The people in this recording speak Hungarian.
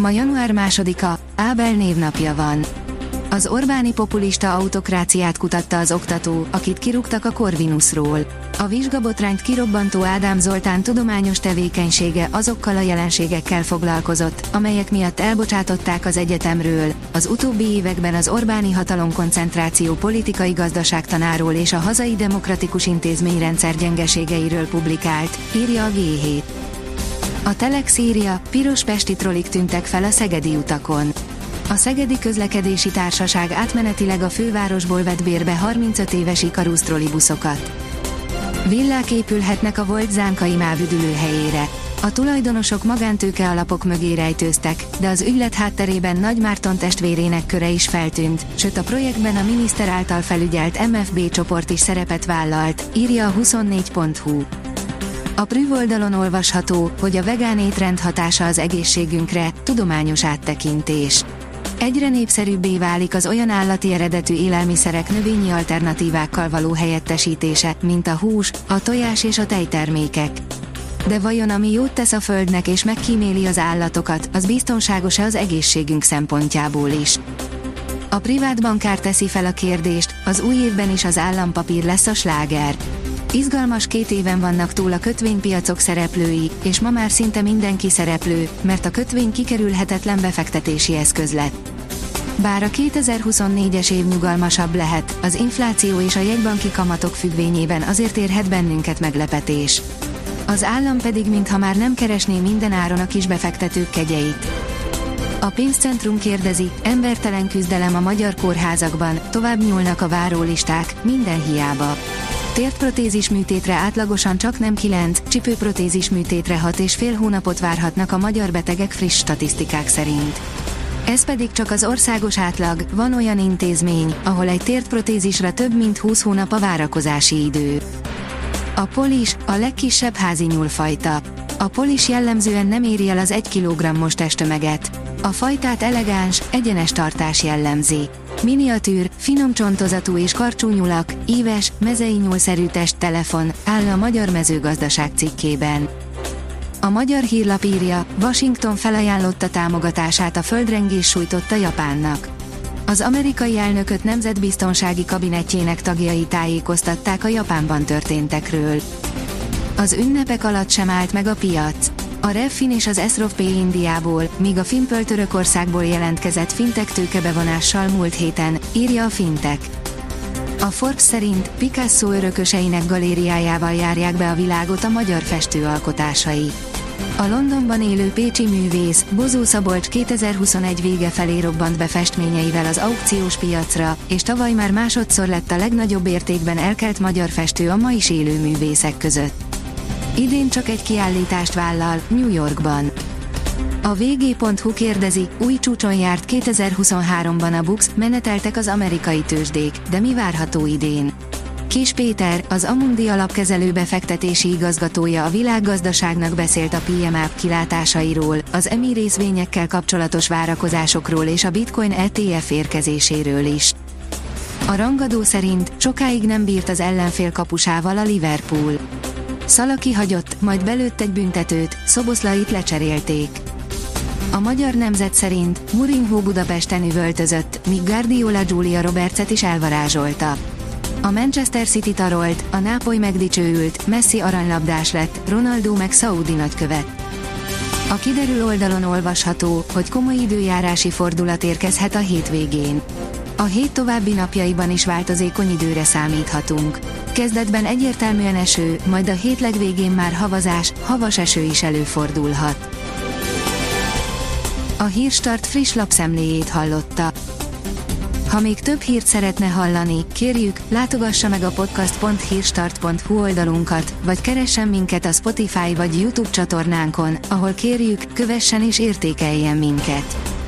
Ma január másodika, Ábel névnapja van. Az Orbáni populista autokráciát kutatta az oktató, akit kirúgtak a Corvinusról. A vizsgabotrányt kirobbantó Ádám Zoltán tudományos tevékenysége azokkal a jelenségekkel foglalkozott, amelyek miatt elbocsátották az egyetemről. Az utóbbi években az Orbáni hatalomkoncentráció politikai gazdaságtanáról és a hazai demokratikus intézményrendszer gyengeségeiről publikált, írja a G7. A Telex írja, piros pesti trolik tűntek fel a szegedi utakon. A Szegedi Közlekedési Társaság átmenetileg a fővárosból vett bérbe 35 éves Ikarusz trollibuszokat. Villák épülhetnek a volt Zánkai Máv helyére. A tulajdonosok magántőke alapok mögé rejtőztek, de az ügylet hátterében Nagy Márton testvérének köre is feltűnt, sőt a projektben a miniszter által felügyelt MFB csoport is szerepet vállalt, írja a 24.hu. A Prüv oldalon olvasható, hogy a vegán étrend hatása az egészségünkre, tudományos áttekintés. Egyre népszerűbbé válik az olyan állati eredetű élelmiszerek növényi alternatívákkal való helyettesítése, mint a hús, a tojás és a tejtermékek. De vajon ami jót tesz a földnek és megkíméli az állatokat, az biztonságos-e az egészségünk szempontjából is? A privát bankár teszi fel a kérdést, az új évben is az állampapír lesz a sláger. Izgalmas két éven vannak túl a kötvénypiacok szereplői, és ma már szinte mindenki szereplő, mert a kötvény kikerülhetetlen befektetési eszköz lett. Bár a 2024-es év nyugalmasabb lehet, az infláció és a jegybanki kamatok függvényében azért érhet bennünket meglepetés. Az állam pedig mintha már nem keresné minden áron a kisbefektetők kegyeit. A pénzcentrum kérdezi, embertelen küzdelem a magyar kórházakban, tovább nyúlnak a várólisták, minden hiába. Tértprotézis műtétre átlagosan csak nem 9, csipőprotézis műtétre 6 és fél hónapot várhatnak a magyar betegek friss statisztikák szerint. Ez pedig csak az országos átlag, van olyan intézmény, ahol egy tértprotézisre több mint 20 hónap a várakozási idő. A polis, a legkisebb házi nyúlfajta. A polis jellemzően nem éri el az 1 kg-os testtömeget. A fajtát elegáns, egyenes tartás jellemzi. Miniatűr, finom csontozatú és karcsú nyulak, íves, mezei nyúlszerű testtelefon, áll a Magyar Mezőgazdaság cikkében. A magyar hírlap írja, Washington felajánlotta támogatását a földrengés sújtotta Japánnak. Az amerikai elnököt nemzetbiztonsági kabinetjének tagjai tájékoztatták a Japánban történtekről. Az ünnepek alatt sem állt meg a piac. A Refin és az Esrof P Indiából, míg a Finpöl Törökországból jelentkezett fintek tőkebevonással múlt héten, írja a Fintek. A Forbes szerint Picasso örököseinek galériájával járják be a világot a magyar festőalkotásai. A Londonban élő pécsi művész, Bozó Szabolcs 2021 vége felé robbant be festményeivel az aukciós piacra, és tavaly már másodszor lett a legnagyobb értékben elkelt magyar festő a ma is élő művészek között. Idén csak egy kiállítást vállal, New Yorkban. A vg.hu kérdezi, új csúcson járt 2023-ban a Bux, meneteltek az amerikai tőzsdék, de mi várható idén? Kis Péter, az Amundi alapkezelő befektetési igazgatója a világgazdaságnak beszélt a PMA kilátásairól, az EMI részvényekkel kapcsolatos várakozásokról és a Bitcoin ETF érkezéséről is. A rangadó szerint sokáig nem bírt az ellenfél kapusával a Liverpool. Szalaki hagyott, majd belőtt egy büntetőt, Szoboszlait lecserélték. A magyar nemzet szerint Mourinho Budapesten üvöltözött, míg Guardiola Giulia Robertset is elvarázsolta. A Manchester City tarolt, a Nápoly megdicsőült, Messi aranylabdás lett, Ronaldo meg Saudi nagykövet. A kiderül oldalon olvasható, hogy komoly időjárási fordulat érkezhet a hétvégén. A hét további napjaiban is változékony időre számíthatunk. Kezdetben egyértelműen eső, majd a hét legvégén már havazás, havas eső is előfordulhat. A Hírstart friss lapszemléjét hallotta. Ha még több hírt szeretne hallani, kérjük, látogassa meg a podcast.hírstart.hu oldalunkat, vagy keressen minket a Spotify vagy YouTube csatornánkon, ahol kérjük, kövessen és értékeljen minket.